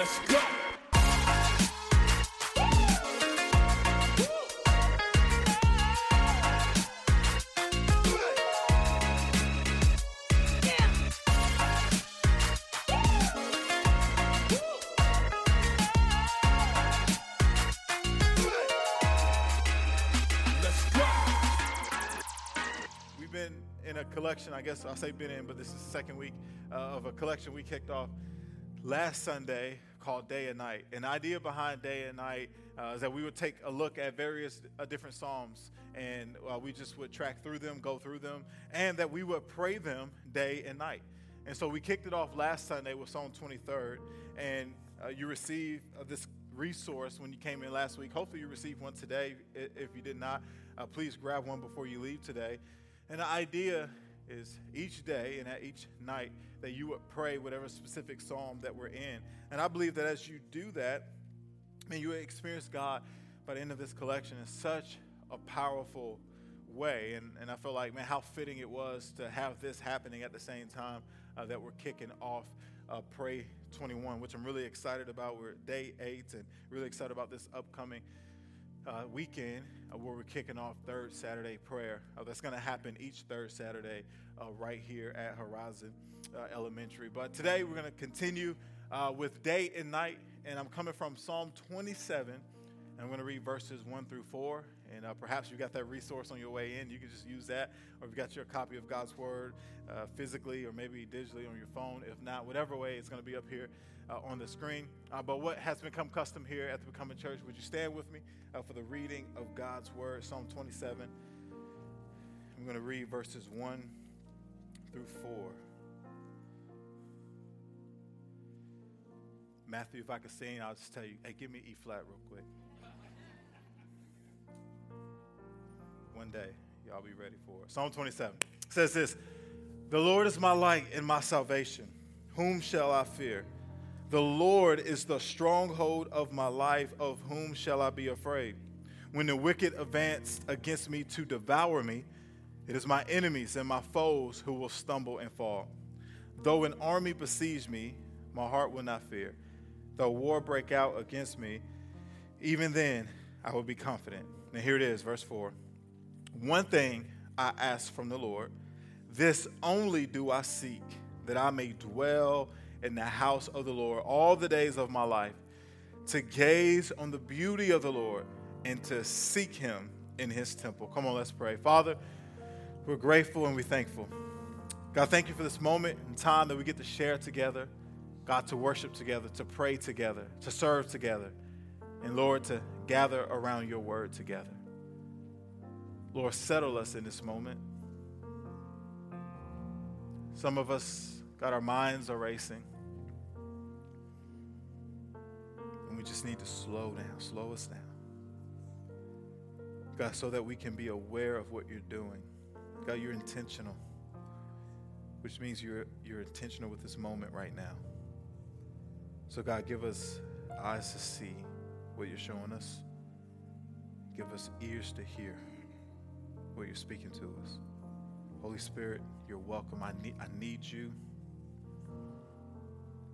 Let's go. We've been in a collection, I guess I'll say been in, but this is the second week uh, of a collection we kicked off last Sunday called Day and Night. The idea behind Day and Night uh, is that we would take a look at various uh, different Psalms and uh, we just would track through them, go through them, and that we would pray them day and night. And so we kicked it off last Sunday with Psalm 23rd, and uh, you received uh, this resource when you came in last week. Hopefully, you received one today. If you did not, uh, please grab one before you leave today. And the idea is each day and at each night that you would pray whatever specific psalm that we're in. And I believe that as you do that, man, you experience God by the end of this collection in such a powerful way. And, and I feel like, man, how fitting it was to have this happening at the same time uh, that we're kicking off uh, Pray 21, which I'm really excited about. We're day eight and really excited about this upcoming uh, weekend where we're kicking off third Saturday prayer. Uh, that's going to happen each third Saturday uh, right here at Horizon uh, Elementary. But today we're going to continue uh, with day and night, and I'm coming from Psalm 27. I'm going to read verses 1 through 4. And uh, perhaps you got that resource on your way in. You can just use that. Or if you got your copy of God's Word uh, physically or maybe digitally on your phone. If not, whatever way, it's going to be up here uh, on the screen. Uh, but what has become custom here at the Becoming Church, would you stand with me uh, for the reading of God's Word, Psalm 27? I'm going to read verses 1 through 4. Matthew, if I could sing, I'll just tell you, hey, give me E flat real quick. One day, y'all be ready for it. Psalm 27 says this The Lord is my light and my salvation. Whom shall I fear? The Lord is the stronghold of my life. Of whom shall I be afraid? When the wicked advance against me to devour me, it is my enemies and my foes who will stumble and fall. Though an army besiege me, my heart will not fear. Though war break out against me, even then I will be confident. Now here it is, verse 4. One thing I ask from the Lord, this only do I seek, that I may dwell in the house of the Lord all the days of my life, to gaze on the beauty of the Lord and to seek him in his temple. Come on, let's pray. Father, we're grateful and we're thankful. God, thank you for this moment and time that we get to share together. God, to worship together, to pray together, to serve together, and Lord, to gather around your word together. Lord, settle us in this moment. Some of us, got our minds are racing. And we just need to slow down, slow us down. God, so that we can be aware of what you're doing. God, you're intentional, which means you're, you're intentional with this moment right now. So, God, give us eyes to see what you're showing us, give us ears to hear what you're speaking to us. Holy Spirit, you're welcome. I need, I need you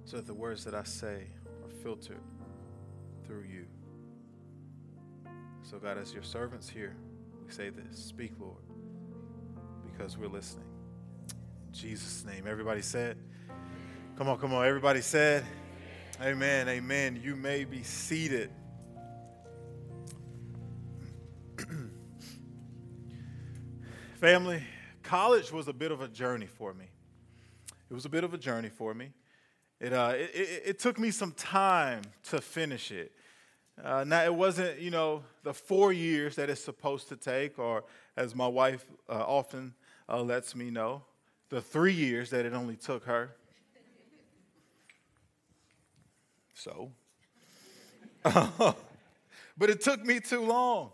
so that the words that I say are filtered through you. So, God, as your servants here, we say this Speak, Lord, because we're listening. In Jesus' name. Everybody said, Come on, come on. Everybody said, Amen, amen. You may be seated. Family, college was a bit of a journey for me. It was a bit of a journey for me. It, uh, it, it, it took me some time to finish it. Uh, now, it wasn't, you know, the four years that it's supposed to take, or as my wife uh, often uh, lets me know, the three years that it only took her. So, but it took me too long.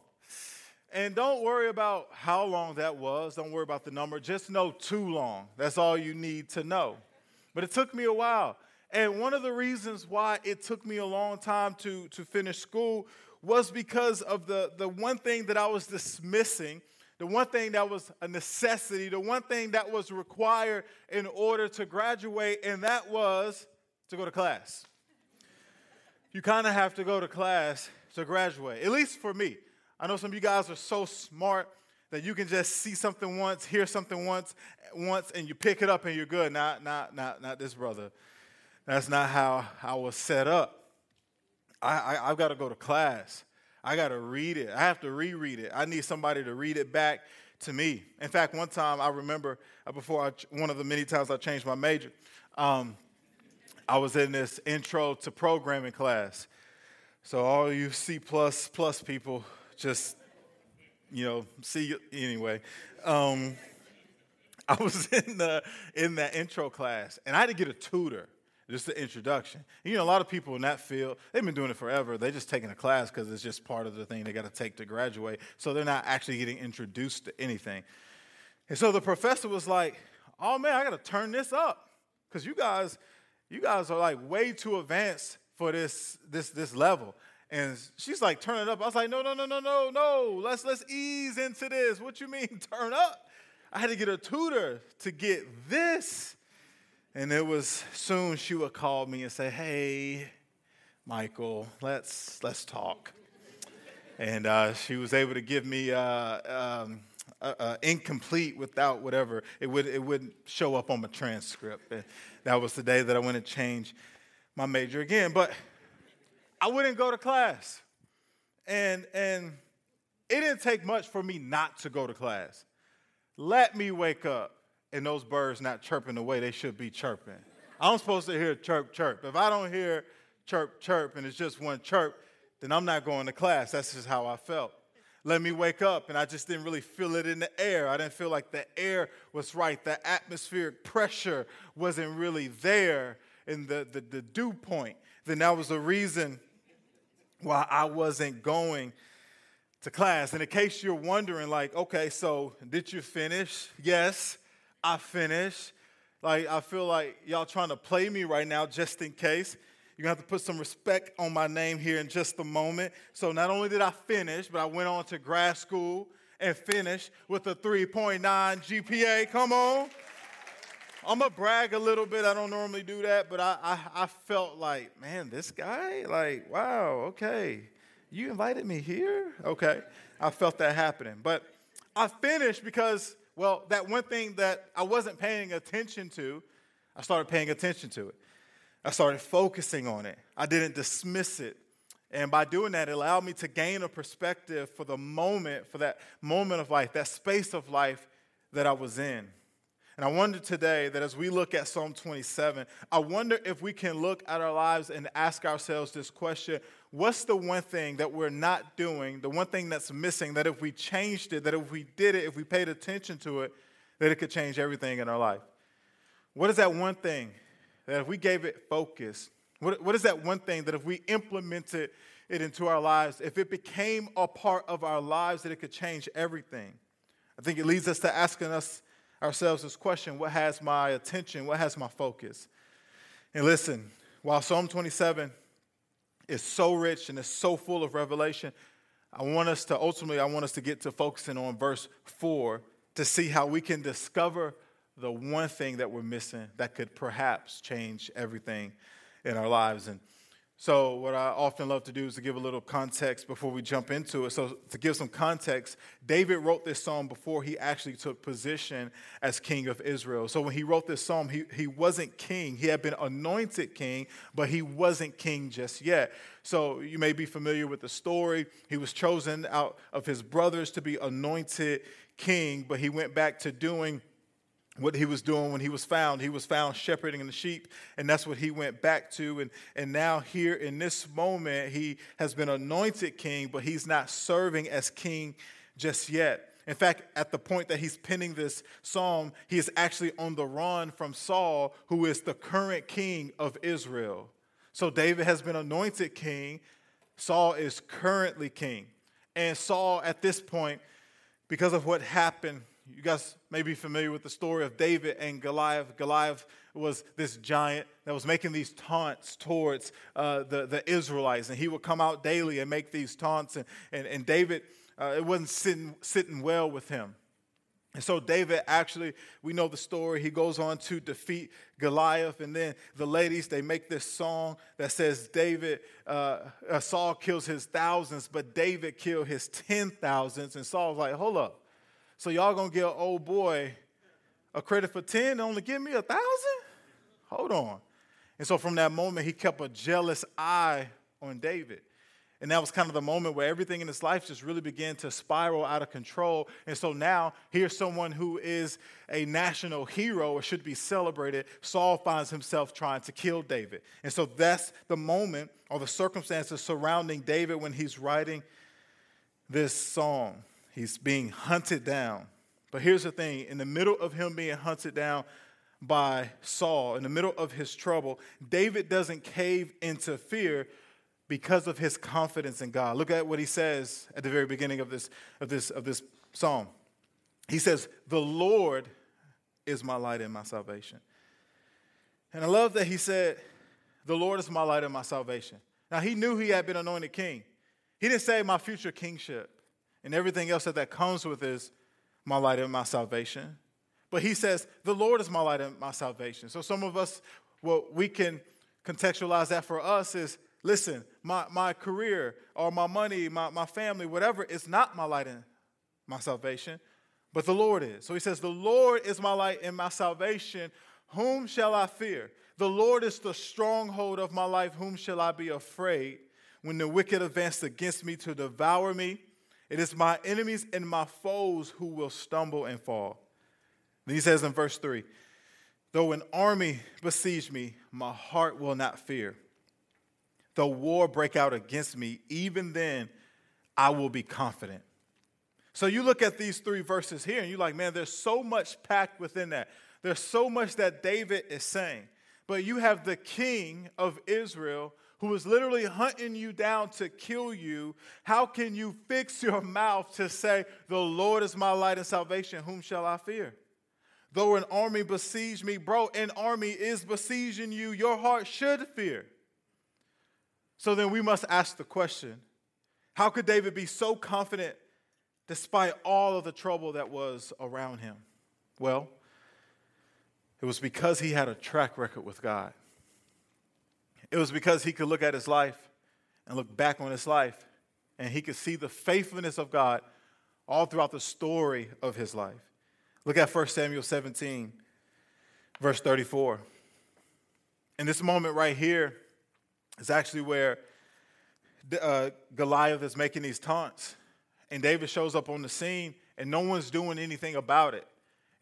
And don't worry about how long that was. Don't worry about the number. Just know too long. That's all you need to know. But it took me a while. And one of the reasons why it took me a long time to, to finish school was because of the, the one thing that I was dismissing, the one thing that was a necessity, the one thing that was required in order to graduate, and that was to go to class. you kind of have to go to class to graduate, at least for me. I know some of you guys are so smart that you can just see something once, hear something once, once, and you pick it up and you're good. Not, not, not, not this brother. That's not how I was set up. I, I, I've got to go to class. I got to read it. I have to reread it. I need somebody to read it back to me. In fact, one time I remember uh, before I, one of the many times I changed my major, um, I was in this intro to programming class. So all you C plus plus people, just you know, see you anyway. Um, I was in the in that intro class, and I had to get a tutor just the introduction. You know, a lot of people in that field, they've been doing it forever. They're just taking a class because it's just part of the thing they got to take to graduate. So they're not actually getting introduced to anything. And so the professor was like, "Oh man, I got to turn this up because you guys, you guys are like way too advanced for this this this level." And she's like, "Turn it up." I was like, "No, no, no, no, no, no. Let's let's ease into this. What you mean, turn up?" I had to get a tutor to get this. And it was soon she would call me and say, Hey, Michael, let's, let's talk. And uh, she was able to give me uh, um, uh, incomplete without whatever. It, would, it wouldn't show up on my transcript. And that was the day that I went to change my major again. But I wouldn't go to class. And, and it didn't take much for me not to go to class. Let me wake up and those birds not chirping the way they should be chirping. I'm supposed to hear chirp, chirp. If I don't hear chirp, chirp, and it's just one chirp, then I'm not going to class. That's just how I felt. Let me wake up, and I just didn't really feel it in the air. I didn't feel like the air was right. The atmospheric pressure wasn't really there in the, the, the dew point. Then that was the reason why I wasn't going to class. And in case you're wondering, like, okay, so did you finish? Yes. I finished. Like, I feel like y'all trying to play me right now just in case. You're gonna have to put some respect on my name here in just a moment. So, not only did I finish, but I went on to grad school and finished with a 3.9 GPA. Come on. I'm gonna brag a little bit. I don't normally do that, but I, I, I felt like, man, this guy, like, wow, okay. You invited me here? Okay. I felt that happening. But I finished because well, that one thing that I wasn't paying attention to, I started paying attention to it. I started focusing on it. I didn't dismiss it. And by doing that, it allowed me to gain a perspective for the moment, for that moment of life, that space of life that I was in. And I wonder today that as we look at Psalm 27, I wonder if we can look at our lives and ask ourselves this question what's the one thing that we're not doing, the one thing that's missing, that if we changed it, that if we did it, if we paid attention to it, that it could change everything in our life? What is that one thing that if we gave it focus, what, what is that one thing that if we implemented it into our lives, if it became a part of our lives, that it could change everything? I think it leads us to asking us ourselves this question what has my attention? What has my focus? And listen, while Psalm 27 is so rich and is so full of revelation. I want us to ultimately, I want us to get to focusing on verse 4 to see how we can discover the one thing that we're missing that could perhaps change everything in our lives. And so, what I often love to do is to give a little context before we jump into it. So, to give some context, David wrote this psalm before he actually took position as king of Israel. So, when he wrote this psalm, he, he wasn't king. He had been anointed king, but he wasn't king just yet. So, you may be familiar with the story. He was chosen out of his brothers to be anointed king, but he went back to doing what he was doing when he was found. He was found shepherding the sheep, and that's what he went back to. And, and now, here in this moment, he has been anointed king, but he's not serving as king just yet. In fact, at the point that he's penning this psalm, he is actually on the run from Saul, who is the current king of Israel. So David has been anointed king, Saul is currently king. And Saul, at this point, because of what happened you guys may be familiar with the story of David and Goliath. Goliath was this giant that was making these taunts towards uh, the, the Israelites, and he would come out daily and make these taunts. And, and, and David, uh, it wasn't sitting, sitting well with him. And so David actually, we know the story. He goes on to defeat Goliath, and then the ladies they make this song that says David, uh, uh, Saul kills his thousands, but David killed his ten thousands. And Saul's like, hold up, so y'all gonna give old boy a credit for ten, and only give me a thousand? Hold on. And so from that moment, he kept a jealous eye on David. And that was kind of the moment where everything in his life just really began to spiral out of control. And so now, here's someone who is a national hero or should be celebrated. Saul finds himself trying to kill David. And so that's the moment or the circumstances surrounding David when he's writing this song. He's being hunted down. But here's the thing in the middle of him being hunted down, by Saul, in the middle of his trouble, David doesn't cave into fear, because of his confidence in God. Look at what he says at the very beginning of this, of this, of this psalm. He says, The Lord is my light and my salvation. And I love that he said, The Lord is my light and my salvation. Now, he knew he had been anointed king. He didn't say my future kingship and everything else that that comes with is my light and my salvation. But he says, The Lord is my light and my salvation. So some of us, what we can contextualize that for us is Listen, my, my career or my money, my, my family, whatever, is not my light and my salvation, but the Lord is. So he says, The Lord is my light and my salvation. Whom shall I fear? The Lord is the stronghold of my life. Whom shall I be afraid? When the wicked advance against me to devour me, it is my enemies and my foes who will stumble and fall. Then he says in verse 3 Though an army besiege me, my heart will not fear Though war break out against me, even then I will be confident. So you look at these three verses here and you're like, man, there's so much packed within that. There's so much that David is saying. But you have the king of Israel who is literally hunting you down to kill you. How can you fix your mouth to say, The Lord is my light and salvation? Whom shall I fear? Though an army besiege me, bro, an army is besieging you. Your heart should fear. So then we must ask the question how could David be so confident despite all of the trouble that was around him? Well, it was because he had a track record with God. It was because he could look at his life and look back on his life and he could see the faithfulness of God all throughout the story of his life. Look at 1 Samuel 17, verse 34. In this moment right here is actually where uh, Goliath is making these taunts, and David shows up on the scene, and no one's doing anything about it.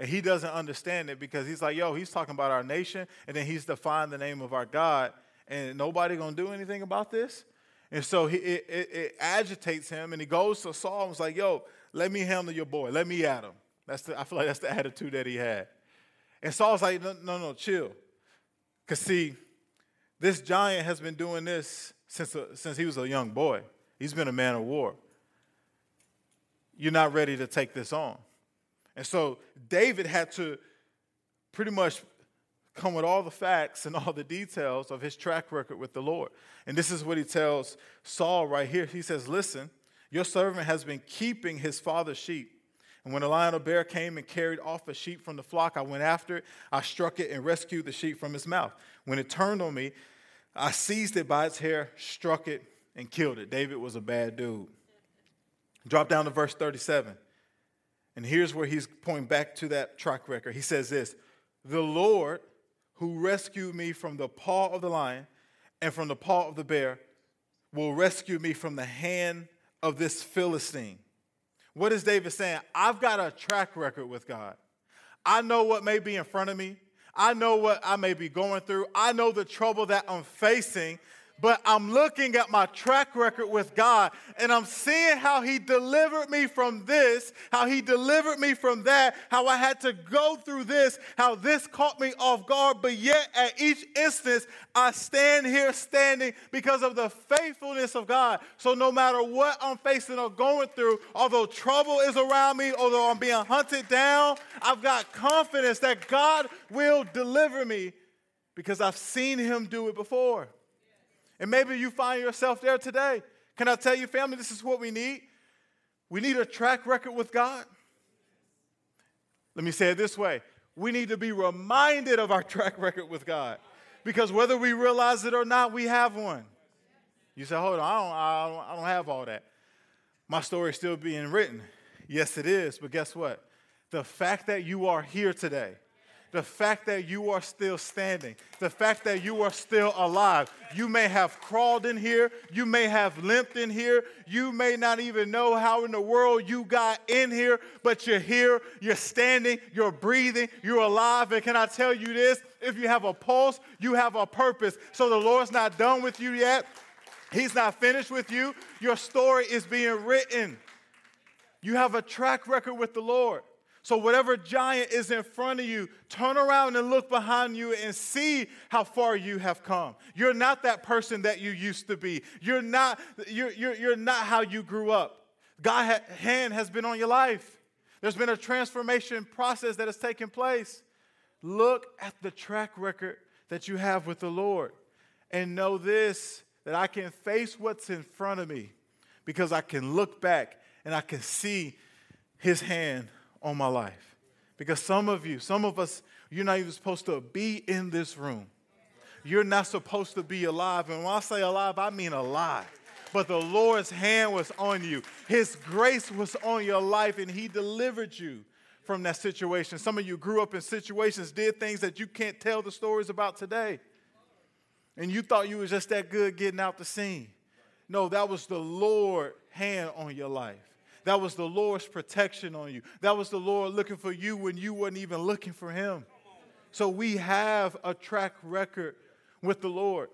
And he doesn't understand it because he's like, yo, he's talking about our nation, and then he's defined the name of our God, and nobody gonna do anything about this. And so he, it, it, it agitates him, and he goes to Saul and was like, yo, let me handle your boy, let me at him. That's the, I feel like that's the attitude that he had. And Saul's like, no, no, no chill. Because see, this giant has been doing this since, a, since he was a young boy. He's been a man of war. You're not ready to take this on. And so David had to pretty much come with all the facts and all the details of his track record with the Lord. And this is what he tells Saul right here. He says, Listen, your servant has been keeping his father's sheep. And when a lion or bear came and carried off a sheep from the flock, I went after it. I struck it and rescued the sheep from its mouth. When it turned on me, I seized it by its hair, struck it, and killed it. David was a bad dude. Drop down to verse 37. And here's where he's pointing back to that track record. He says this The Lord who rescued me from the paw of the lion and from the paw of the bear will rescue me from the hand of this Philistine. What is David saying? I've got a track record with God. I know what may be in front of me. I know what I may be going through. I know the trouble that I'm facing but I'm looking at my track record with God and I'm seeing how He delivered me from this, how He delivered me from that, how I had to go through this, how this caught me off guard, but yet at each instance, I stand here standing because of the faithfulness of God. So no matter what I'm facing or going through, although trouble is around me, although I'm being hunted down, I've got confidence that God will deliver me because I've seen Him do it before. And maybe you find yourself there today. Can I tell you, family, this is what we need? We need a track record with God. Let me say it this way we need to be reminded of our track record with God because whether we realize it or not, we have one. You say, hold on, I don't, I don't, I don't have all that. My story is still being written. Yes, it is, but guess what? The fact that you are here today, the fact that you are still standing, the fact that you are still alive. You may have crawled in here, you may have limped in here, you may not even know how in the world you got in here, but you're here, you're standing, you're breathing, you're alive. And can I tell you this? If you have a pulse, you have a purpose. So the Lord's not done with you yet. He's not finished with you. Your story is being written. You have a track record with the Lord. So, whatever giant is in front of you, turn around and look behind you and see how far you have come. You're not that person that you used to be. You're not, you're, you're, you're not how you grew up. God's hand has been on your life. There's been a transformation process that has taken place. Look at the track record that you have with the Lord and know this that I can face what's in front of me because I can look back and I can see His hand on my life. Because some of you, some of us, you're not even supposed to be in this room. You're not supposed to be alive. And when I say alive, I mean alive. But the Lord's hand was on you, His grace was on your life, and He delivered you from that situation. Some of you grew up in situations, did things that you can't tell the stories about today. And you thought you was just that good getting out the scene. No, that was the Lord hand on your life. That was the Lord's protection on you. That was the Lord looking for you when you weren't even looking for Him. So we have a track record with the Lord.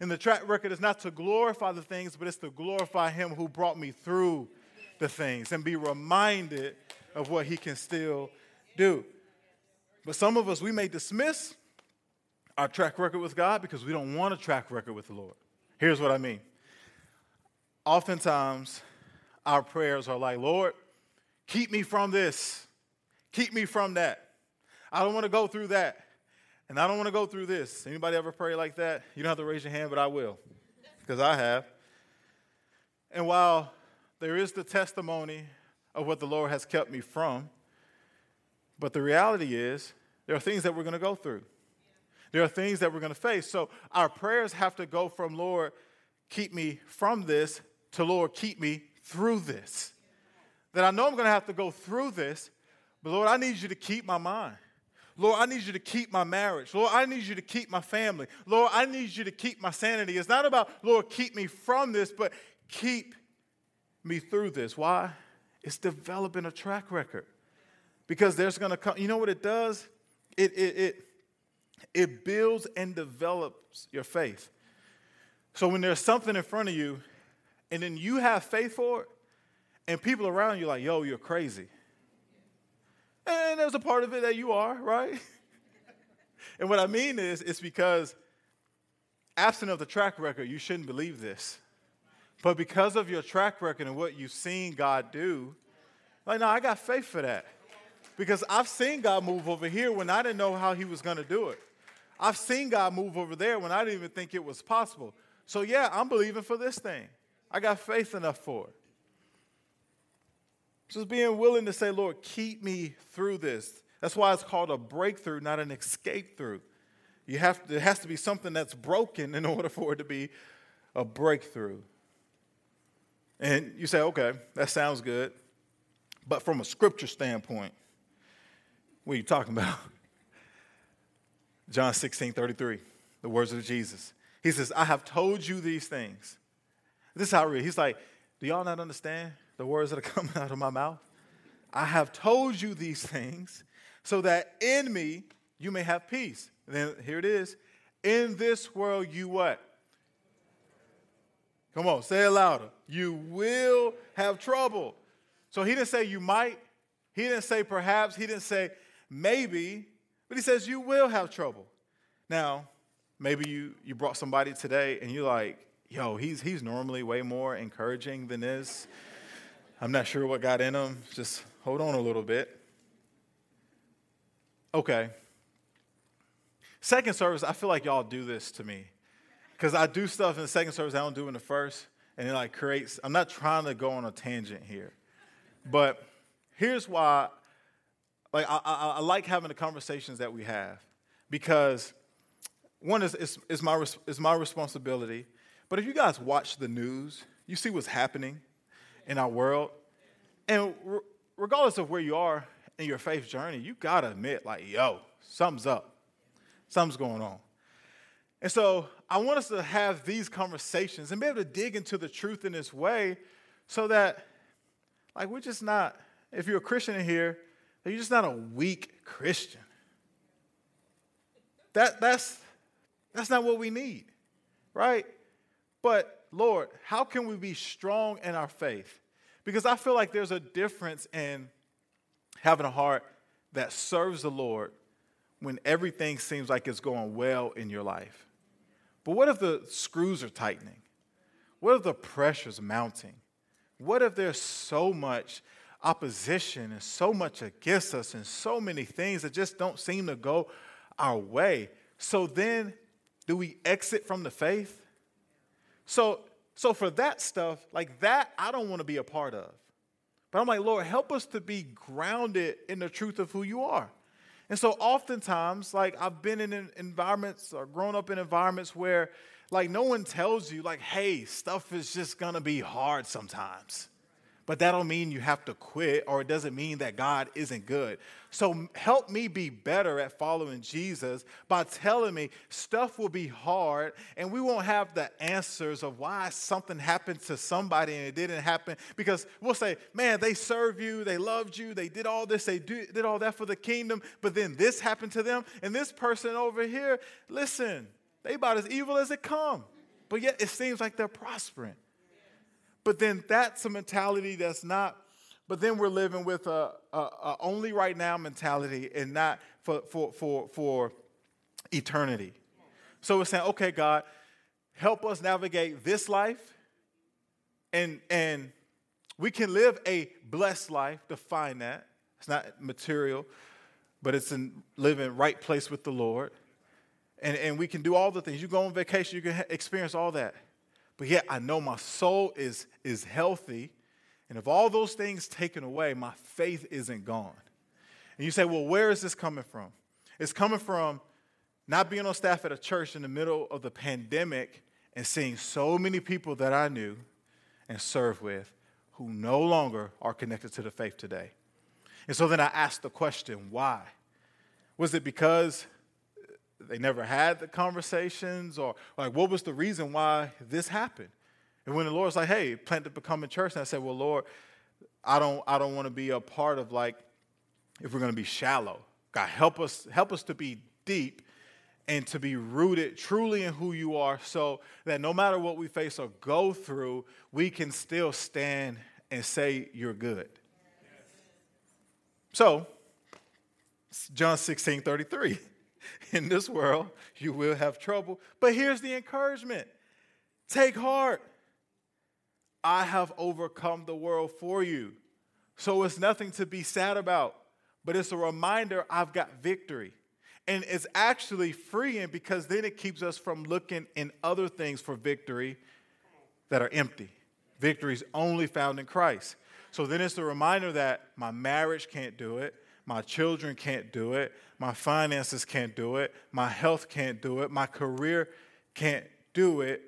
And the track record is not to glorify the things, but it's to glorify Him who brought me through the things and be reminded of what He can still do. But some of us, we may dismiss our track record with God because we don't want a track record with the Lord. Here's what I mean. Oftentimes, our prayers are like, Lord, keep me from this, keep me from that. I don't want to go through that. And I don't want to go through this. Anybody ever pray like that? You don't have to raise your hand, but I will. Because I have. And while there is the testimony of what the Lord has kept me from, but the reality is there are things that we're going to go through. There are things that we're going to face. So our prayers have to go from Lord, keep me from this to Lord, keep me through this. That I know I'm going to have to go through this, but Lord, I need you to keep my mind. Lord, I need you to keep my marriage. Lord, I need you to keep my family. Lord, I need you to keep my sanity. It's not about, Lord, keep me from this, but keep me through this. Why? It's developing a track record. Because there's going to come, you know what it does? It, it, it, it builds and develops your faith. So when there's something in front of you and then you have faith for it, and people around you like, yo, you're crazy. And there's a part of it that you are, right? and what I mean is, it's because absent of the track record, you shouldn't believe this. But because of your track record and what you've seen God do, like, no, I got faith for that. Because I've seen God move over here when I didn't know how He was going to do it. I've seen God move over there when I didn't even think it was possible. So, yeah, I'm believing for this thing. I got faith enough for it. Just being willing to say, Lord, keep me through this. That's why it's called a breakthrough, not an escape through. You have to, it has to be something that's broken in order for it to be a breakthrough. And you say, okay, that sounds good. But from a scripture standpoint, what are you talking about? John 16, 33, the words of Jesus. He says, I have told you these things this is how real. He's like, Do y'all not understand the words that are coming out of my mouth? I have told you these things so that in me you may have peace. And then here it is. In this world, you what? Come on, say it louder. You will have trouble. So he didn't say you might. He didn't say perhaps. He didn't say maybe. But he says you will have trouble. Now, maybe you, you brought somebody today and you're like, yo, he's, he's normally way more encouraging than this. I'm not sure what got in him. Just hold on a little bit. Okay. Second service, I feel like y'all do this to me. Because I do stuff in the second service I don't do in the first. And it like creates, I'm not trying to go on a tangent here. But here's why like I, I, I like having the conversations that we have because one is, is, is, my, is my responsibility. But if you guys watch the news, you see what's happening in our world. And re- regardless of where you are in your faith journey, you gotta admit, like, yo, something's up, something's going on. And so I want us to have these conversations and be able to dig into the truth in this way so that, like, we're just not, if you're a Christian in here, you're just not a weak Christian. That, that's, that's not what we need, right? But Lord, how can we be strong in our faith? Because I feel like there's a difference in having a heart that serves the Lord when everything seems like it's going well in your life. But what if the screws are tightening? What if the pressure's mounting? What if there's so much opposition and so much against us and so many things that just don't seem to go our way? So then, do we exit from the faith? So, so for that stuff, like that, I don't want to be a part of. But I'm like, Lord, help us to be grounded in the truth of who you are. And so oftentimes, like I've been in environments or grown up in environments where like no one tells you, like, hey, stuff is just gonna be hard sometimes. But that don't mean you have to quit, or it doesn't mean that God isn't good. So help me be better at following Jesus by telling me stuff will be hard, and we won't have the answers of why something happened to somebody and it didn't happen. Because we'll say, man, they served you, they loved you, they did all this, they did all that for the kingdom, but then this happened to them, and this person over here, listen, they about as evil as it come, but yet it seems like they're prospering. But then that's a mentality that's not, but then we're living with a, a, a only right now mentality and not for, for, for, for eternity. So we're saying, okay, God, help us navigate this life and, and we can live a blessed life, define that. It's not material, but it's in living right place with the Lord. And, and we can do all the things. You go on vacation, you can experience all that. But yet I know my soul is, is healthy. And if all those things taken away, my faith isn't gone. And you say, well, where is this coming from? It's coming from not being on staff at a church in the middle of the pandemic and seeing so many people that I knew and served with who no longer are connected to the faith today. And so then I asked the question, why? Was it because they never had the conversations or like what was the reason why this happened? And when the lord's like hey plan to become a church and i said well lord i don't i don't want to be a part of like if we're going to be shallow. God help us help us to be deep and to be rooted truly in who you are so that no matter what we face or go through we can still stand and say you're good. So john 16 33 in this world, you will have trouble. But here's the encouragement take heart. I have overcome the world for you. So it's nothing to be sad about, but it's a reminder I've got victory. And it's actually freeing because then it keeps us from looking in other things for victory that are empty. Victory is only found in Christ. So then it's a reminder that my marriage can't do it, my children can't do it. My finances can't do it. My health can't do it. My career can't do it.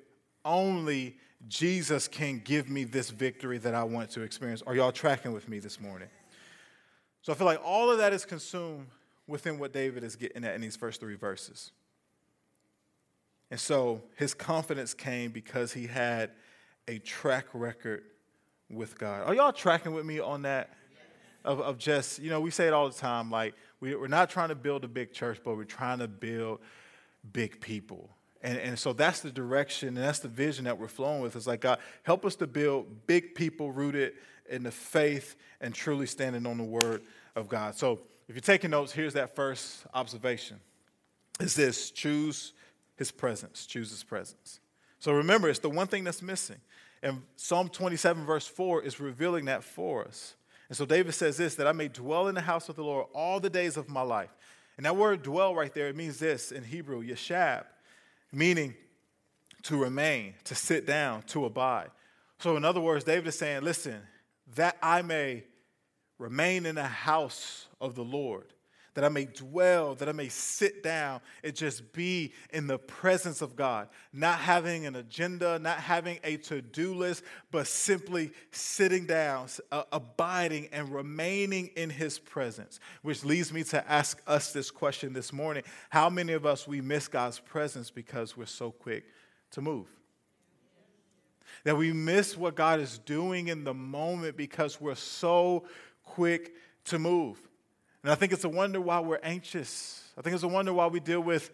Only Jesus can give me this victory that I want to experience. Are y'all tracking with me this morning? So I feel like all of that is consumed within what David is getting at in these first three verses. And so his confidence came because he had a track record with God. Are y'all tracking with me on that? of, of just, you know, we say it all the time like, we, we're not trying to build a big church, but we're trying to build big people. And, and so that's the direction and that's the vision that we're flowing with. It's like, God, help us to build big people rooted in the faith and truly standing on the word of God. So if you're taking notes, here's that first observation. Is this choose his presence, choose his presence. So remember, it's the one thing that's missing. And Psalm 27, verse 4 is revealing that for us. And so David says this that I may dwell in the house of the Lord all the days of my life. And that word dwell right there, it means this in Hebrew, yeshab, meaning to remain, to sit down, to abide. So, in other words, David is saying, listen, that I may remain in the house of the Lord, that I may dwell, that I may sit down and just be in the presence of God, not having an agenda, not having a to do list, but simply sitting down, uh, abiding, and remaining in His presence. Which leads me to ask us this question this morning How many of us we miss God's presence because we're so quick to move? That we miss what God is doing in the moment because we're so quick to move. And I think it's a wonder why we're anxious. I think it's a wonder why we deal with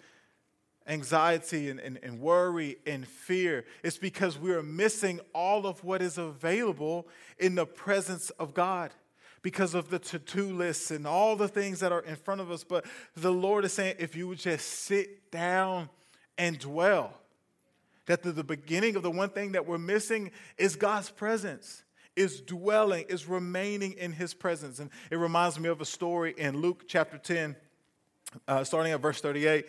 anxiety and, and, and, worry and fear. It's because we are missing all of what is available in the presence of God because of the to do lists and all the things that are in front of us. But the Lord is saying, if you would just sit down and dwell, that the, the beginning of the one thing that we're missing is God's presence is dwelling, is remaining in his presence. And it reminds me of a story in Luke chapter 10, uh, starting at verse 38,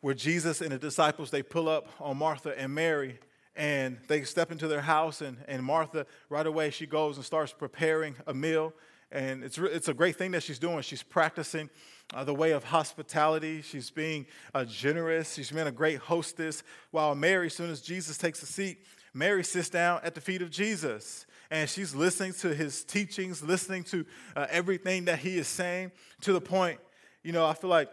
where Jesus and the disciples, they pull up on Martha and Mary, and they step into their house, and, and Martha, right away, she goes and starts preparing a meal. And it's, it's a great thing that she's doing. She's practicing uh, the way of hospitality. She's being uh, generous. She's being a great hostess. While Mary, as soon as Jesus takes a seat, Mary sits down at the feet of Jesus and she's listening to his teachings, listening to uh, everything that he is saying to the point, you know, I feel like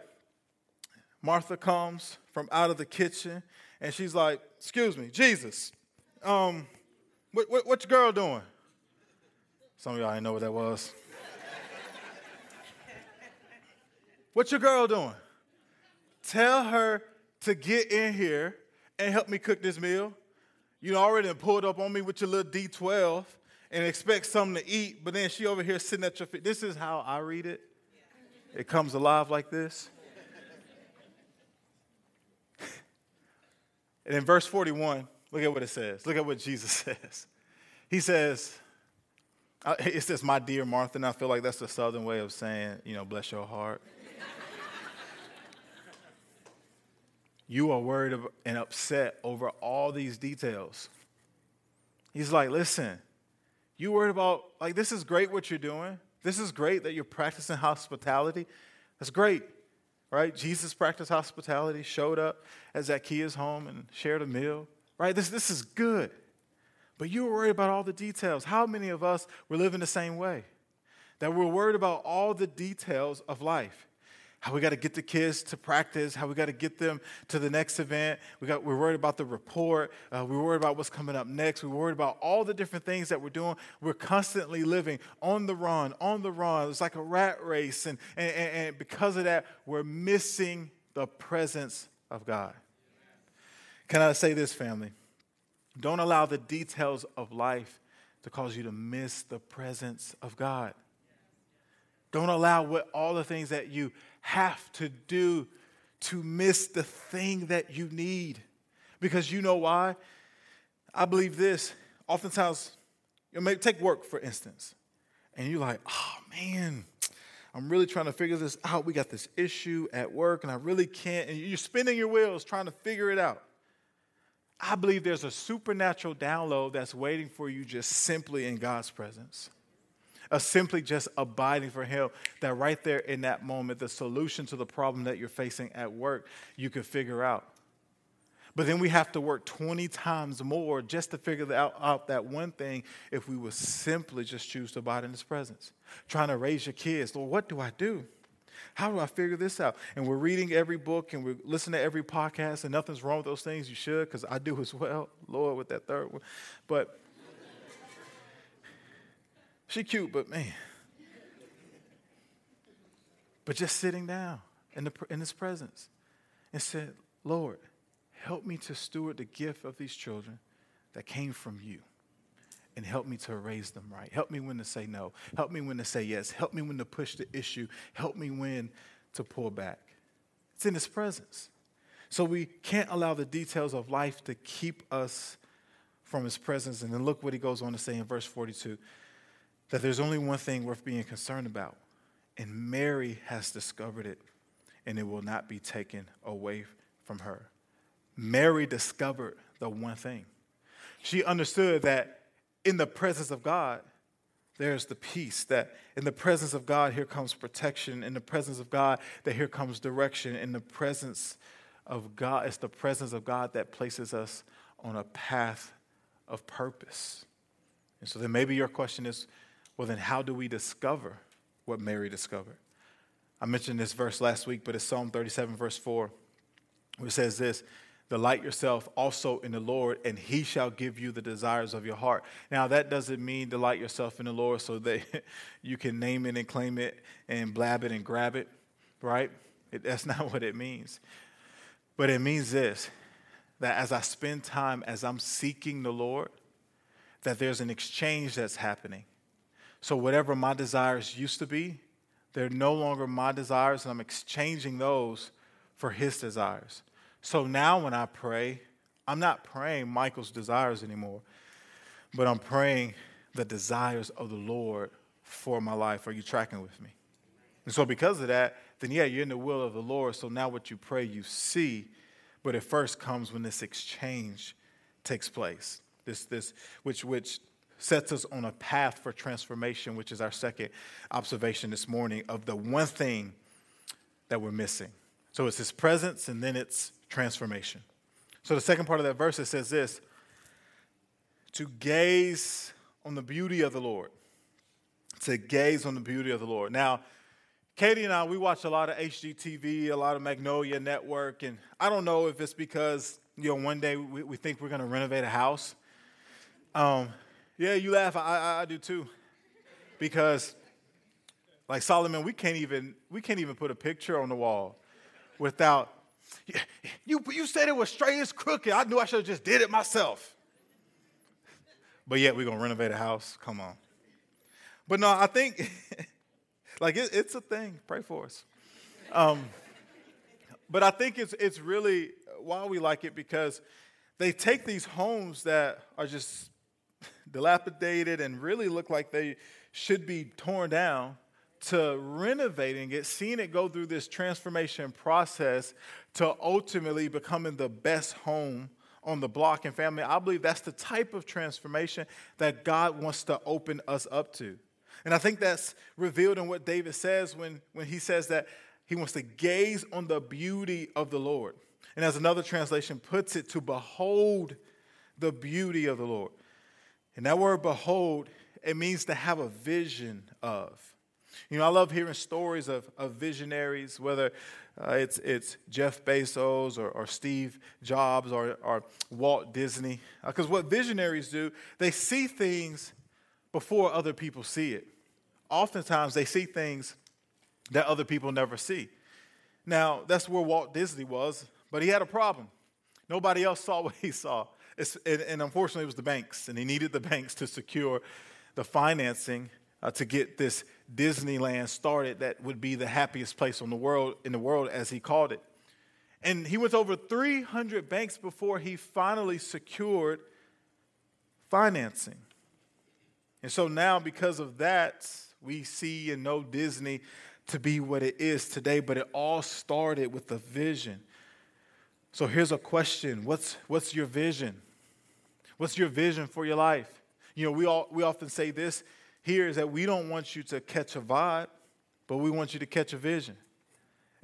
Martha comes from out of the kitchen and she's like, Excuse me, Jesus, um, what, what, what your girl doing? Some of y'all didn't know what that was. what your girl doing? Tell her to get in here and help me cook this meal. You already pulled up on me with your little D12 and expect something to eat, but then she over here sitting at your feet. This is how I read it. It comes alive like this. and in verse 41, look at what it says. Look at what Jesus says. He says, it says, my dear Martha, and I feel like that's the southern way of saying, you know, bless your heart. you are worried and upset over all these details. He's like, listen, you worried about, like, this is great what you're doing. This is great that you're practicing hospitality. That's great, right? Jesus practiced hospitality, showed up at Zacchaeus' home and shared a meal, right? This, this is good. But you were worried about all the details. How many of us were living the same way? That we're worried about all the details of life how we got to get the kids to practice, how we got to get them to the next event. We got, we're worried about the report. Uh, we're worried about what's coming up next. We're worried about all the different things that we're doing. We're constantly living on the run, on the run. It's like a rat race. And, and, and because of that, we're missing the presence of God. Can I say this, family? Don't allow the details of life to cause you to miss the presence of God. Don't allow what all the things that you have to do to miss the thing that you need. Because you know why? I believe this. Oftentimes, you maybe take work for instance, and you're like, oh man, I'm really trying to figure this out. We got this issue at work, and I really can't. And you're spinning your wheels trying to figure it out. I believe there's a supernatural download that's waiting for you just simply in God's presence of simply just abiding for Him, that right there in that moment, the solution to the problem that you're facing at work, you can figure out. But then we have to work 20 times more just to figure out, out, that one thing if we would simply just choose to abide in His presence. Trying to raise your kids. Lord, what do I do? How do I figure this out? And we're reading every book and we're listening to every podcast, and nothing's wrong with those things. You should, because I do as well, Lord, with that third one. But she cute, but man. But just sitting down in, the, in his presence and said, Lord, help me to steward the gift of these children that came from you and help me to raise them right. Help me when to say no. Help me when to say yes. Help me when to push the issue. Help me when to pull back. It's in His presence. So we can't allow the details of life to keep us from His presence. And then look what He goes on to say in verse 42 that there's only one thing worth being concerned about. And Mary has discovered it, and it will not be taken away from her. Mary discovered the one thing. She understood that in the presence of God, there's the peace that in the presence of God, here comes protection. In the presence of God, that here comes direction. In the presence of God, it's the presence of God that places us on a path of purpose. And so then maybe your question is well, then how do we discover what Mary discovered? I mentioned this verse last week, but it's Psalm 37, verse 4, where it says this Delight yourself also in the Lord, and he shall give you the desires of your heart. Now, that doesn't mean delight yourself in the Lord so that you can name it and claim it and blab it and grab it, right? It, that's not what it means. But it means this that as I spend time, as I'm seeking the Lord, that there's an exchange that's happening. So, whatever my desires used to be, they're no longer my desires, and I'm exchanging those for His desires. So now when I pray, I'm not praying Michael's desires anymore, but I'm praying the desires of the Lord for my life. Are you tracking with me? And so because of that, then yeah, you're in the will of the Lord. So now what you pray, you see, but it first comes when this exchange takes place. This, this, which, which sets us on a path for transformation, which is our second observation this morning of the one thing that we're missing. So it's his presence and then it's transformation. So the second part of that verse it says this to gaze on the beauty of the Lord. To gaze on the beauty of the Lord. Now, Katie and I, we watch a lot of HGTV, a lot of Magnolia Network, and I don't know if it's because, you know, one day we, we think we're going to renovate a house. Um, yeah, you laugh. I, I, I do too. Because, like Solomon, we can't even we can't even put a picture on the wall without you, you said it was straight as crooked. I knew I should have just did it myself. But yet we're to renovate a house. Come on. But no, I think, like, it, it's a thing. Pray for us. Um, but I think it's, it's really why we like it because they take these homes that are just dilapidated and really look like they should be torn down to renovating it, seeing it go through this transformation process to ultimately becoming the best home on the block and family. I believe that's the type of transformation that God wants to open us up to. And I think that's revealed in what David says when, when he says that he wants to gaze on the beauty of the Lord. And as another translation puts it, to behold the beauty of the Lord. And that word behold, it means to have a vision of. You know, I love hearing stories of, of visionaries, whether uh, it's, it's Jeff Bezos or, or Steve Jobs or, or Walt Disney. Because uh, what visionaries do, they see things before other people see it. Oftentimes, they see things that other people never see. Now, that's where Walt Disney was, but he had a problem. Nobody else saw what he saw. And, and, unfortunately, it was the banks, and he needed the banks to secure the financing uh, to get this Disneyland started that would be the happiest place on the world in the world as he called it. And he went over 300 banks before he finally secured financing. And so now because of that, we see and know Disney to be what it is today, but it all started with a vision. So here's a question. What's what's your vision? What's your vision for your life? You know, we all we often say this here is that we don't want you to catch a vibe, but we want you to catch a vision.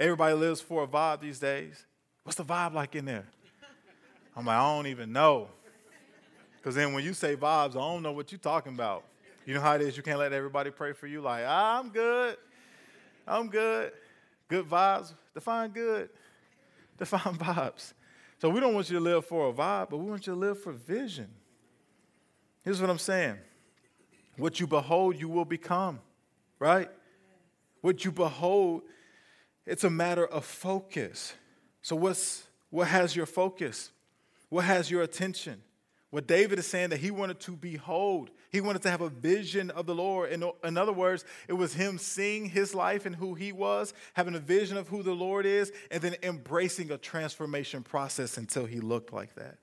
Everybody lives for a vibe these days. What's the vibe like in there? I'm like, I don't even know. Because then when you say vibes, I don't know what you're talking about. You know how it is, you can't let everybody pray for you, like, ah, I'm good. I'm good. Good vibes. Define good. Define vibes. So we don't want you to live for a vibe, but we want you to live for vision. Here's what I'm saying what you behold, you will become, right? What you behold, it's a matter of focus. So, what's, what has your focus? What has your attention? What David is saying that he wanted to behold, he wanted to have a vision of the Lord. In, in other words, it was him seeing his life and who he was, having a vision of who the Lord is, and then embracing a transformation process until he looked like that.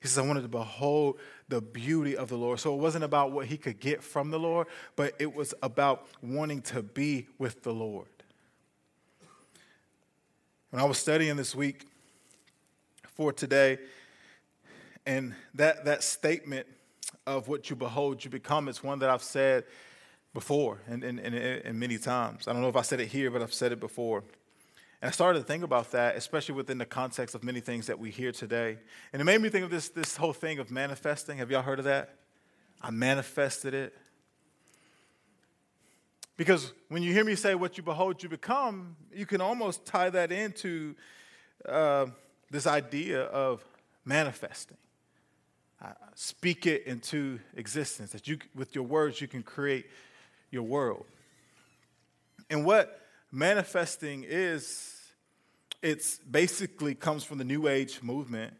He says, I wanted to behold the beauty of the Lord. So it wasn't about what he could get from the Lord, but it was about wanting to be with the Lord. When I was studying this week for today, and that, that statement of what you behold, you become. It's one that I've said before and, and, and, and many times. I don't know if I said it here, but I've said it before. And I started to think about that, especially within the context of many things that we hear today. And it made me think of this, this whole thing of manifesting. Have y'all heard of that? I manifested it. Because when you hear me say what you behold, you become, you can almost tie that into uh, this idea of manifesting. Speak it into existence, that you, with your words, you can create your world. And what manifesting is it's basically comes from the new age movement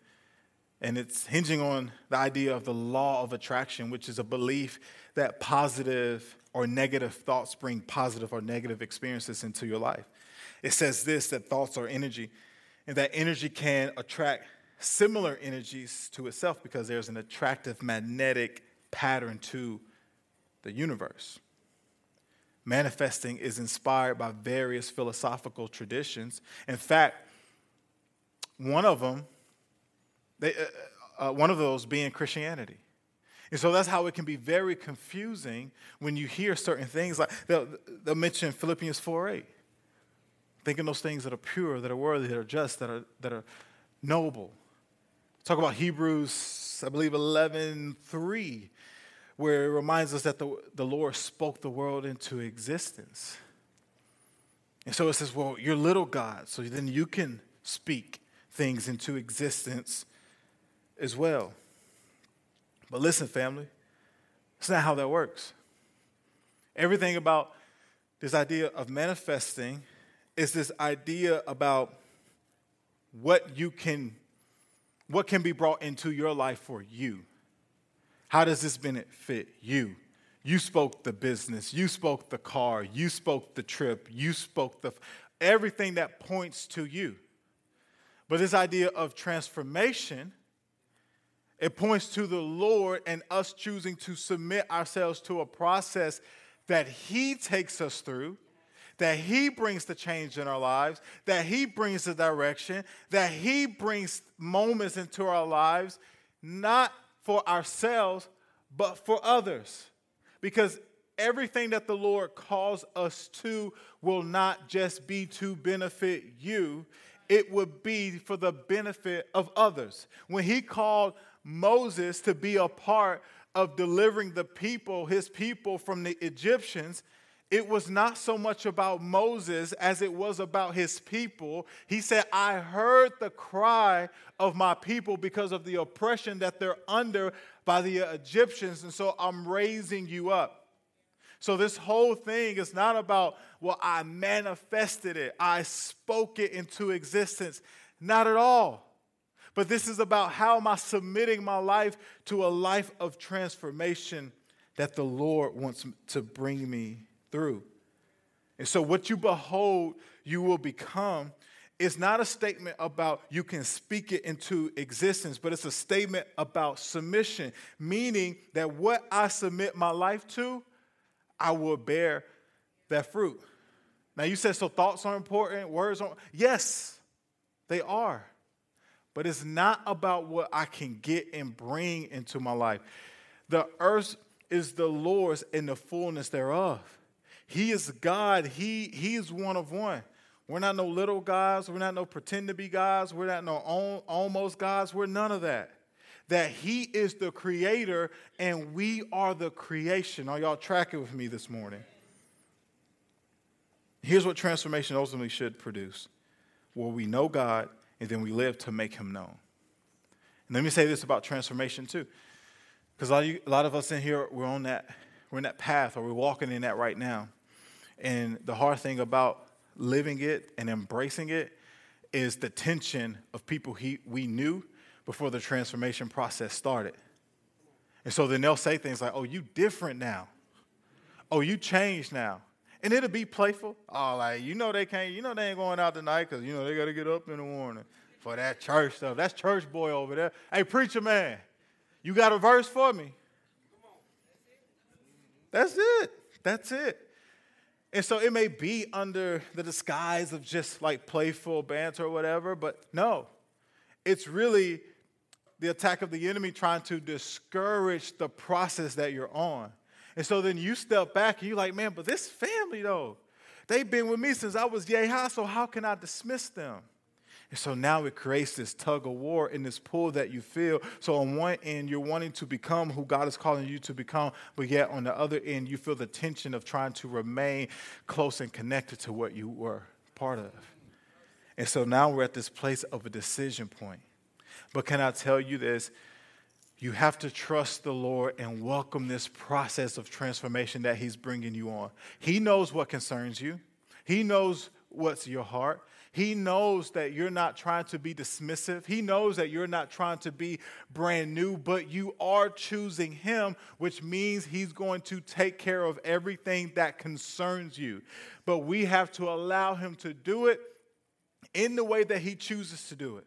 and it's hinging on the idea of the law of attraction which is a belief that positive or negative thoughts bring positive or negative experiences into your life it says this that thoughts are energy and that energy can attract similar energies to itself because there's an attractive magnetic pattern to the universe manifesting is inspired by various philosophical traditions. In fact, one of them, they, uh, uh, one of those being Christianity. And so that's how it can be very confusing when you hear certain things like they'll, they'll mention Philippians 4 8. Thinking those things that are pure, that are worthy, that are just, that are, that are noble. Talk about Hebrews, I believe, 11 3 where it reminds us that the, the Lord spoke the world into existence. And so it says, well, you're little God, so then you can speak things into existence as well. But listen, family, it's not how that works. Everything about this idea of manifesting is this idea about what you can what can be brought into your life for you how does this benefit you? You spoke the business, you spoke the car, you spoke the trip, you spoke the everything that points to you. But this idea of transformation, it points to the Lord and us choosing to submit ourselves to a process that He takes us through, that He brings the change in our lives, that He brings the direction, that He brings moments into our lives, not for ourselves, but for others. Because everything that the Lord calls us to will not just be to benefit you, it would be for the benefit of others. When he called Moses to be a part of delivering the people, his people, from the Egyptians, it was not so much about Moses as it was about his people. He said, I heard the cry of my people because of the oppression that they're under by the Egyptians, and so I'm raising you up. So, this whole thing is not about, well, I manifested it, I spoke it into existence. Not at all. But this is about how am I submitting my life to a life of transformation that the Lord wants to bring me through. And so, what you behold, you will become is not a statement about you can speak it into existence, but it's a statement about submission, meaning that what I submit my life to, I will bear that fruit. Now, you said, so thoughts are important, words are, yes, they are. But it's not about what I can get and bring into my life. The earth is the Lord's and the fullness thereof. He is God. He, he is one of one. We're not no little guys. We're not no pretend to be guys. We're not no almost guys. We're none of that. That He is the creator and we are the creation. Are y'all tracking with me this morning? Here's what transformation ultimately should produce where we know God and then we live to make Him known. And let me say this about transformation too. Because a, a lot of us in here, we're on that, we're in that path or we're walking in that right now. And the hard thing about living it and embracing it is the tension of people he, we knew before the transformation process started. And so then they'll say things like, oh, you different now. Oh, you changed now. And it'll be playful. Oh, like, you know they can't, you know they ain't going out tonight because, you know, they got to get up in the morning for that church stuff. That's church boy over there. Hey, preacher man, you got a verse for me? That's it. That's it. And so it may be under the disguise of just like playful banter or whatever, but no, it's really the attack of the enemy trying to discourage the process that you're on. And so then you step back and you're like, man, but this family though, they've been with me since I was yay high, so how can I dismiss them? And so now it creates this tug of war and this pull that you feel. So on one end, you're wanting to become who God is calling you to become, but yet on the other end, you feel the tension of trying to remain close and connected to what you were part of. And so now we're at this place of a decision point. But can I tell you this? You have to trust the Lord and welcome this process of transformation that He's bringing you on. He knows what concerns you, He knows what's your heart. He knows that you're not trying to be dismissive. He knows that you're not trying to be brand new, but you are choosing Him, which means He's going to take care of everything that concerns you. But we have to allow Him to do it in the way that He chooses to do it.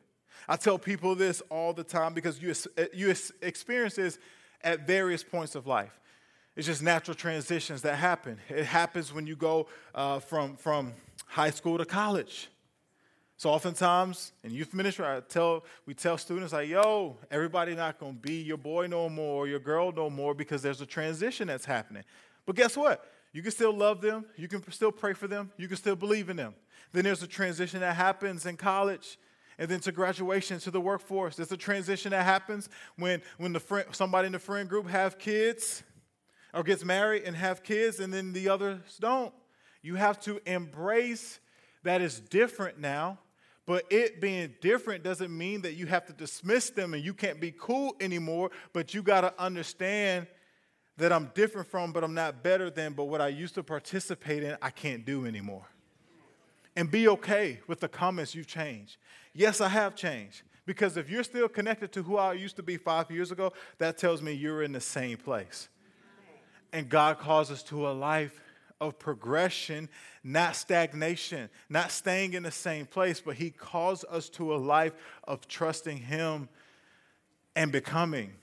I tell people this all the time because you, you experience this at various points of life. It's just natural transitions that happen. It happens when you go uh, from, from high school to college. So oftentimes in youth ministry, I tell we tell students like, "Yo, everybody not gonna be your boy no more, your girl no more, because there's a transition that's happening." But guess what? You can still love them. You can still pray for them. You can still believe in them. Then there's a transition that happens in college, and then to graduation to the workforce. There's a transition that happens when when the friend, somebody in the friend group have kids, or gets married and have kids, and then the others don't. You have to embrace that is different now but it being different doesn't mean that you have to dismiss them and you can't be cool anymore, but you got to understand that I'm different from, but I'm not better than, but what I used to participate in, I can't do anymore. And be okay with the comments you've changed. Yes, I have changed. Because if you're still connected to who I used to be five years ago, that tells me you're in the same place. And God calls us to a life of progression, not stagnation, not staying in the same place, but He calls us to a life of trusting Him and becoming.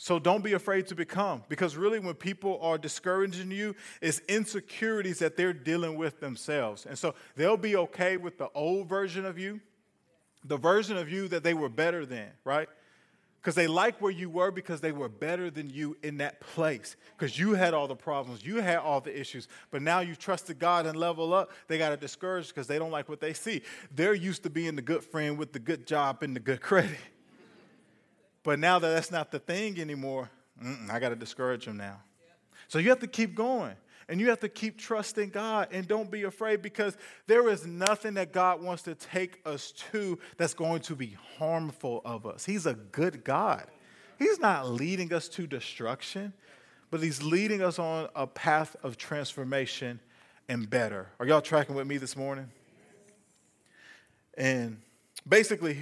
So don't be afraid to become because really, when people are discouraging you, it's insecurities that they're dealing with themselves. And so they'll be okay with the old version of you, the version of you that they were better than, right? Because they like where you were because they were better than you in that place. Because you had all the problems you had all the issues but now you trusted god and level up they got to discouraged because they don't like what they see. They're used to being the good friend with the good job and the good credit. But now that that's not the thing anymore i got to discourage them now. So you have to keep going and you have to keep trusting God and don't be afraid because there is nothing that God wants to take us to that's going to be harmful of us. He's a good God. He's not leading us to destruction, but He's leading us on a path of transformation and better. Are y'all tracking with me this morning? And basically,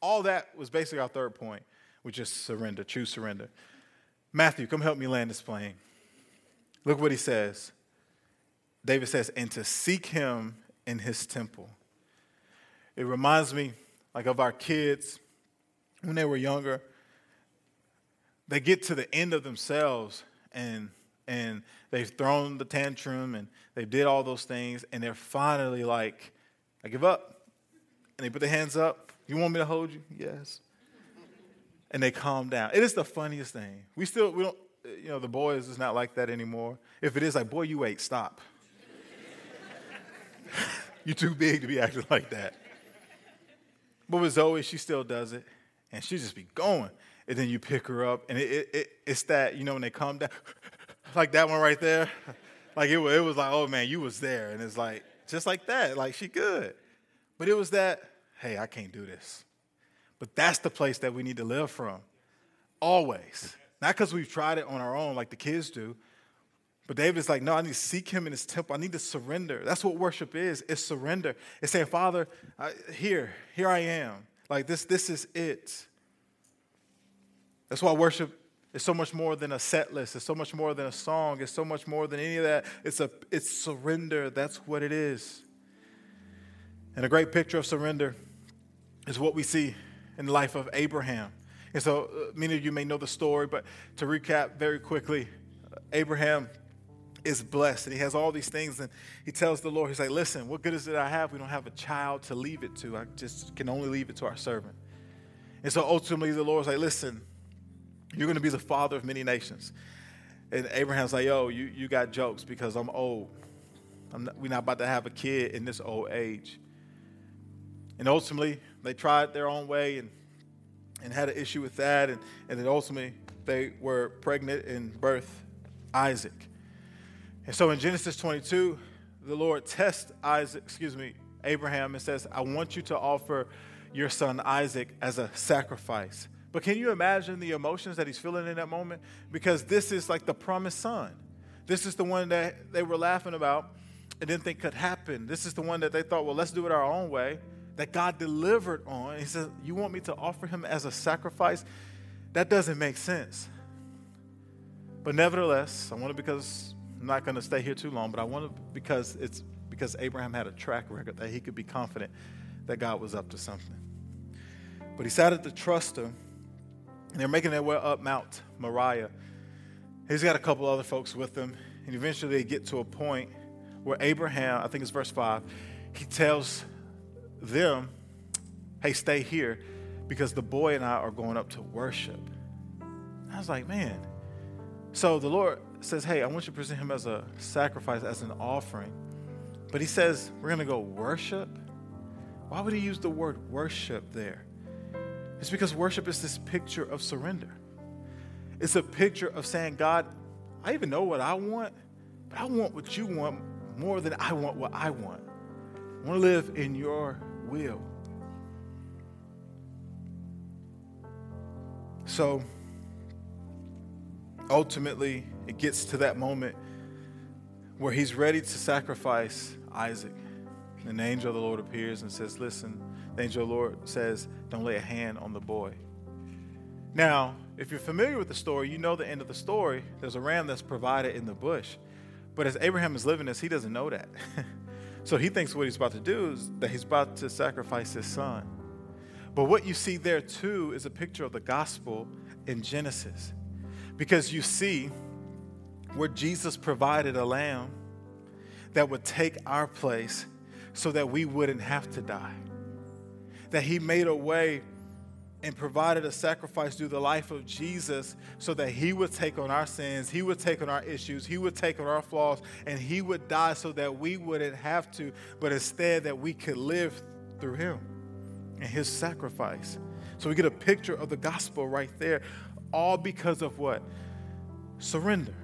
all that was basically our third point, which is surrender, true surrender. Matthew, come help me land this plane. Look what he says. David says, and to seek him in his temple. It reminds me like of our kids when they were younger. They get to the end of themselves and and they've thrown the tantrum and they did all those things and they're finally like, I give up. And they put their hands up. You want me to hold you? Yes. And they calm down. It is the funniest thing. We still we don't you know, the boys is not like that anymore. If it is like, boy, you ate, stop. You're too big to be acting like that. But with Zoe, she still does it, and she just be going. And then you pick her up, and it, it, it, it's that, you know, when they come down, like that one right there. Like it, it was like, oh man, you was there. And it's like, just like that, like she good. But it was that, hey, I can't do this. But that's the place that we need to live from. Always. Not because we've tried it on our own like the kids do, but David is like, no, I need to seek him in his temple. I need to surrender. That's what worship is. It's surrender. It's saying, Father, I, here, here I am. Like this, this is it. That's why worship is so much more than a set list. It's so much more than a song. It's so much more than any of that. It's a it's surrender. That's what it is. And a great picture of surrender is what we see in the life of Abraham. And so uh, many of you may know the story, but to recap very quickly, uh, Abraham is blessed and he has all these things and he tells the Lord, he's like, listen, what good is it I have? We don't have a child to leave it to. I just can only leave it to our servant. And so ultimately, the Lord's like, listen, you're going to be the father of many nations. And Abraham's like, yo, you, you got jokes because I'm old. I'm not, we're not about to have a kid in this old age. And ultimately, they tried their own way and, and had an issue with that. And, and then ultimately, they were pregnant and birthed Isaac. And so in Genesis 22, the Lord tests Isaac, excuse me, Abraham and says, I want you to offer your son Isaac as a sacrifice. But can you imagine the emotions that he's feeling in that moment? Because this is like the promised son. This is the one that they were laughing about and didn't think could happen. This is the one that they thought, well, let's do it our own way, that God delivered on. He says, You want me to offer him as a sacrifice? That doesn't make sense. But nevertheless, I want to because I'm not going to stay here too long, but I want to because it's because Abraham had a track record that he could be confident that God was up to something. But he decided to trust him, and they're making their way up Mount Moriah. He's got a couple other folks with him, and eventually they get to a point where Abraham, I think it's verse 5, he tells them, hey, stay here because the boy and I are going up to worship. I was like, man. So the Lord says, hey, I want you to present him as a sacrifice, as an offering. But he says, we're going to go worship. Why would he use the word worship there? It's because worship is this picture of surrender. It's a picture of saying, God, I even know what I want, but I want what you want more than I want what I want. I want to live in your will. So ultimately, it gets to that moment where he's ready to sacrifice Isaac. And angel of the Lord appears and says, Listen, the angel of the Lord says, Don't lay a hand on the boy. Now, if you're familiar with the story, you know the end of the story. There's a ram that's provided in the bush. But as Abraham is living this, he doesn't know that. so he thinks what he's about to do is that he's about to sacrifice his son. But what you see there too is a picture of the gospel in Genesis. Because you see where Jesus provided a lamb that would take our place so that we wouldn't have to die. That he made a way and provided a sacrifice through the life of Jesus so that he would take on our sins, he would take on our issues, he would take on our flaws, and he would die so that we wouldn't have to, but instead that we could live through him and his sacrifice. So we get a picture of the gospel right there, all because of what? Surrender.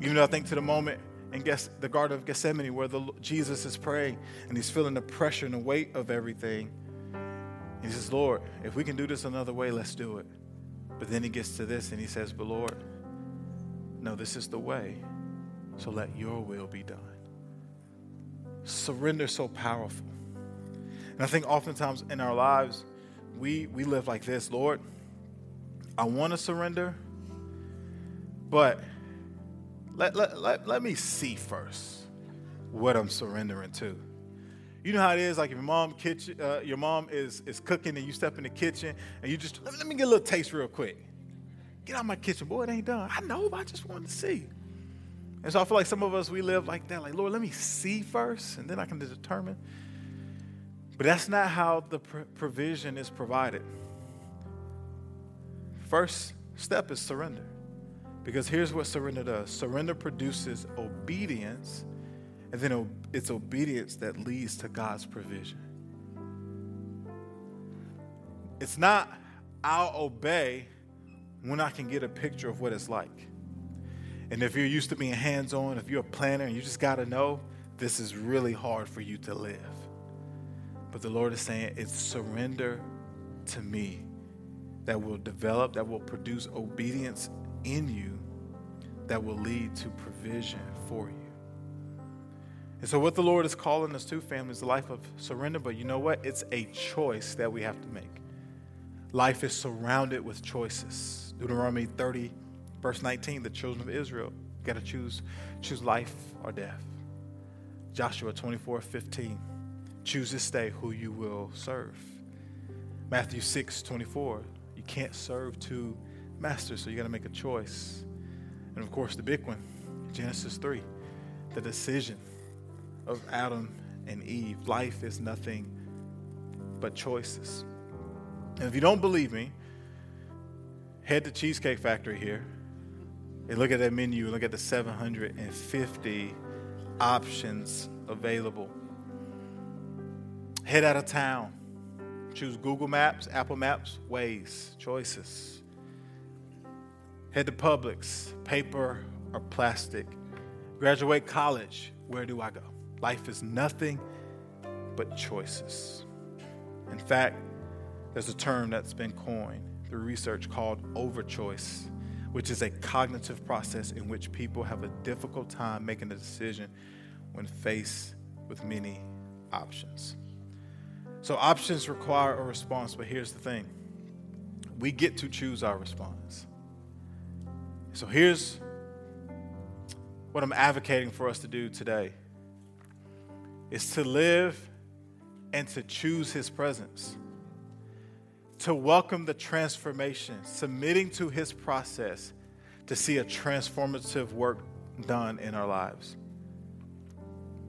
Even though I think to the moment in the Garden of Gethsemane where the, Jesus is praying and he's feeling the pressure and the weight of everything he says, Lord, if we can do this another way, let's do it. But then he gets to this and he says, But Lord, no, this is the way. So let your will be done. Surrender so powerful. And I think oftentimes in our lives, we, we live like this Lord, I want to surrender, but let, let, let, let me see first what I'm surrendering to. You know how it is, like if your mom kitchen, uh, your mom is is cooking and you step in the kitchen and you just let me, let me get a little taste real quick. Get out my kitchen, boy. It ain't done. I know, but I just wanted to see. And so I feel like some of us we live like that. Like Lord, let me see first, and then I can determine. But that's not how the pr- provision is provided. First step is surrender. Because here's what surrender does surrender produces obedience Mm-hmm. and then it's obedience that leads to God's provision. It's not, I'll obey when I can get a picture of what it's like. And if you're used to being hands on, if you're a planner and you just got to know, this is really hard for you to live. But the Lord is saying it's surrender to me that will develop, that will produce obedience in you, that will lead to provision for you. And so, what the Lord is calling us to, family, is a life of surrender. But you know what? It's a choice that we have to make. Life is surrounded with choices. Deuteronomy 30, verse 19, the children of Israel got to choose, choose life or death. Joshua 24, 15, choose this day who you will serve. Matthew 6, 24, you can't serve two masters, so you got to make a choice. And of course, the big one, Genesis 3, the decision of Adam and Eve. Life is nothing but choices. And if you don't believe me, head to Cheesecake Factory here and look at that menu and look at the 750 options available. Head out of town. Choose Google Maps, Apple Maps, Waze, choices. Head to Publix, paper or plastic. Graduate college, where do I go? Life is nothing but choices. In fact, there's a term that's been coined through research called overchoice, which is a cognitive process in which people have a difficult time making a decision when faced with many options. So, options require a response, but here's the thing we get to choose our response. So, here's what I'm advocating for us to do today is to live and to choose his presence, to welcome the transformation, submitting to his process to see a transformative work done in our lives.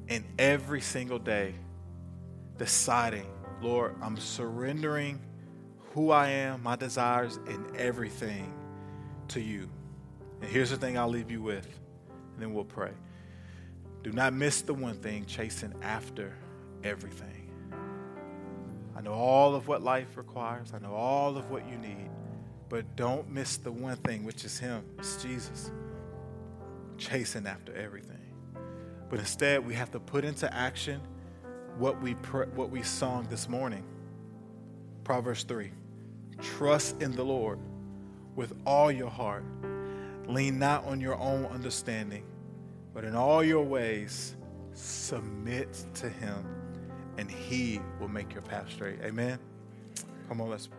And every single day, deciding, Lord, I'm surrendering who I am, my desires, and everything to you. And here's the thing I'll leave you with, and then we'll pray. Do not miss the one thing, chasing after everything. I know all of what life requires, I know all of what you need, but don't miss the one thing, which is Him, it's Jesus, chasing after everything. But instead, we have to put into action what we, pr- what we sung this morning. Proverbs 3 Trust in the Lord with all your heart, lean not on your own understanding but in all your ways, submit to him, and he will make your path straight. Amen. Come on, let's pray.